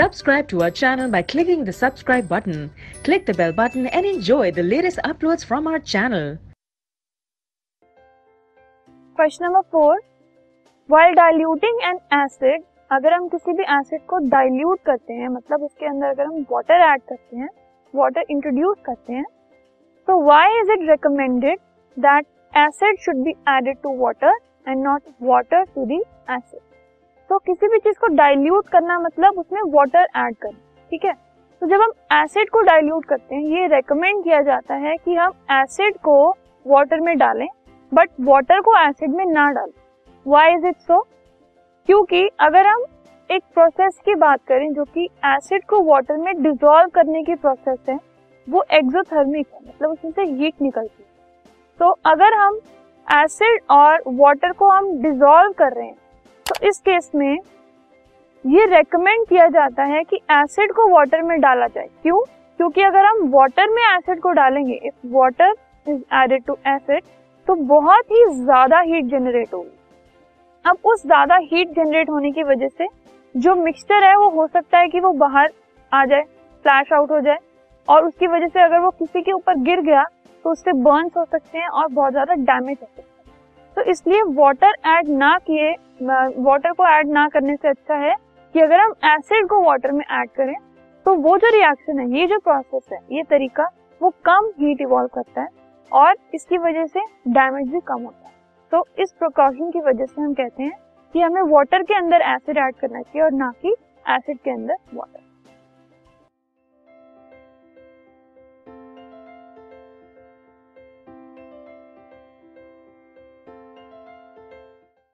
Subscribe to our channel by clicking the subscribe button. Click the bell button and enjoy the latest uploads from our channel. Question number four while diluting an acid अगर हम किसी भी acid को dilute करते हैं मतलब उसके अंदर अगर हम वाटर ऐड करते हैं वाटर इंट्रोड्यूस करते हैं तो why is it recommended that acid should be added to water and not water to the acid तो किसी भी चीज़ को डाइल्यूट करना मतलब उसमें वाटर ऐड करना, ठीक है? तो जब हम एसिड को डाइल्यूट करते हैं, ये रेकमेंड किया जाता है कि हम एसिड को वाटर में डालें बट वाटर को एसिड में ना डालें। वाई इज़ इट सो क्योंकि अगर हम एक प्रोसेस की बात करें जो कि एसिड को वाटर में डिजोल्व करने की प्रोसेस है, वो एक्सोथर्मिक है मतलब उसमें से हीट निकलती है। तो अगर हम एसिड और वाटर को हम डिजोल्व कर रहे हैं इस केस में ये रेकमेंड किया जाता है कि एसिड को वाटर में डाला जाए। क्यों? क्योंकि अगर हम वाटर में एसिड को डालेंगे if water is added to acid तो बहुत ही ज़्यादा हीट जनरेट होगी। अब उस ज़्यादा हीट जनरेट होने की वजह से जो मिक्सचर है, वो हो सकता है कि वो बाहर आ जाए फ्लैश आउट हो जाए, और उसकी वजह से अगर वो किसी के ऊपर गिर गया तो उससे बर्न्स हो सकते हैं और बहुत ज़्यादा डैमेज हो सकते हैं। तो इसलिए वाटर ऐड ना किए वाटर को ऐड ना करने से अच्छा है कि अगर हम एसिड को वाटर में ऐड करें तो वो जो रिएक्शन है, ये जो प्रोसेस है, ये तरीका, वो कम हीट इवॉल्व करता है और इसकी वजह से डैमेज भी कम होता है। तो इस प्रिकॉशन की वजह से हम कहते हैं कि हमें वाटर के अंदर एसिड ऐड करना चाहिए और ना कि एसिड के अंदर वाटर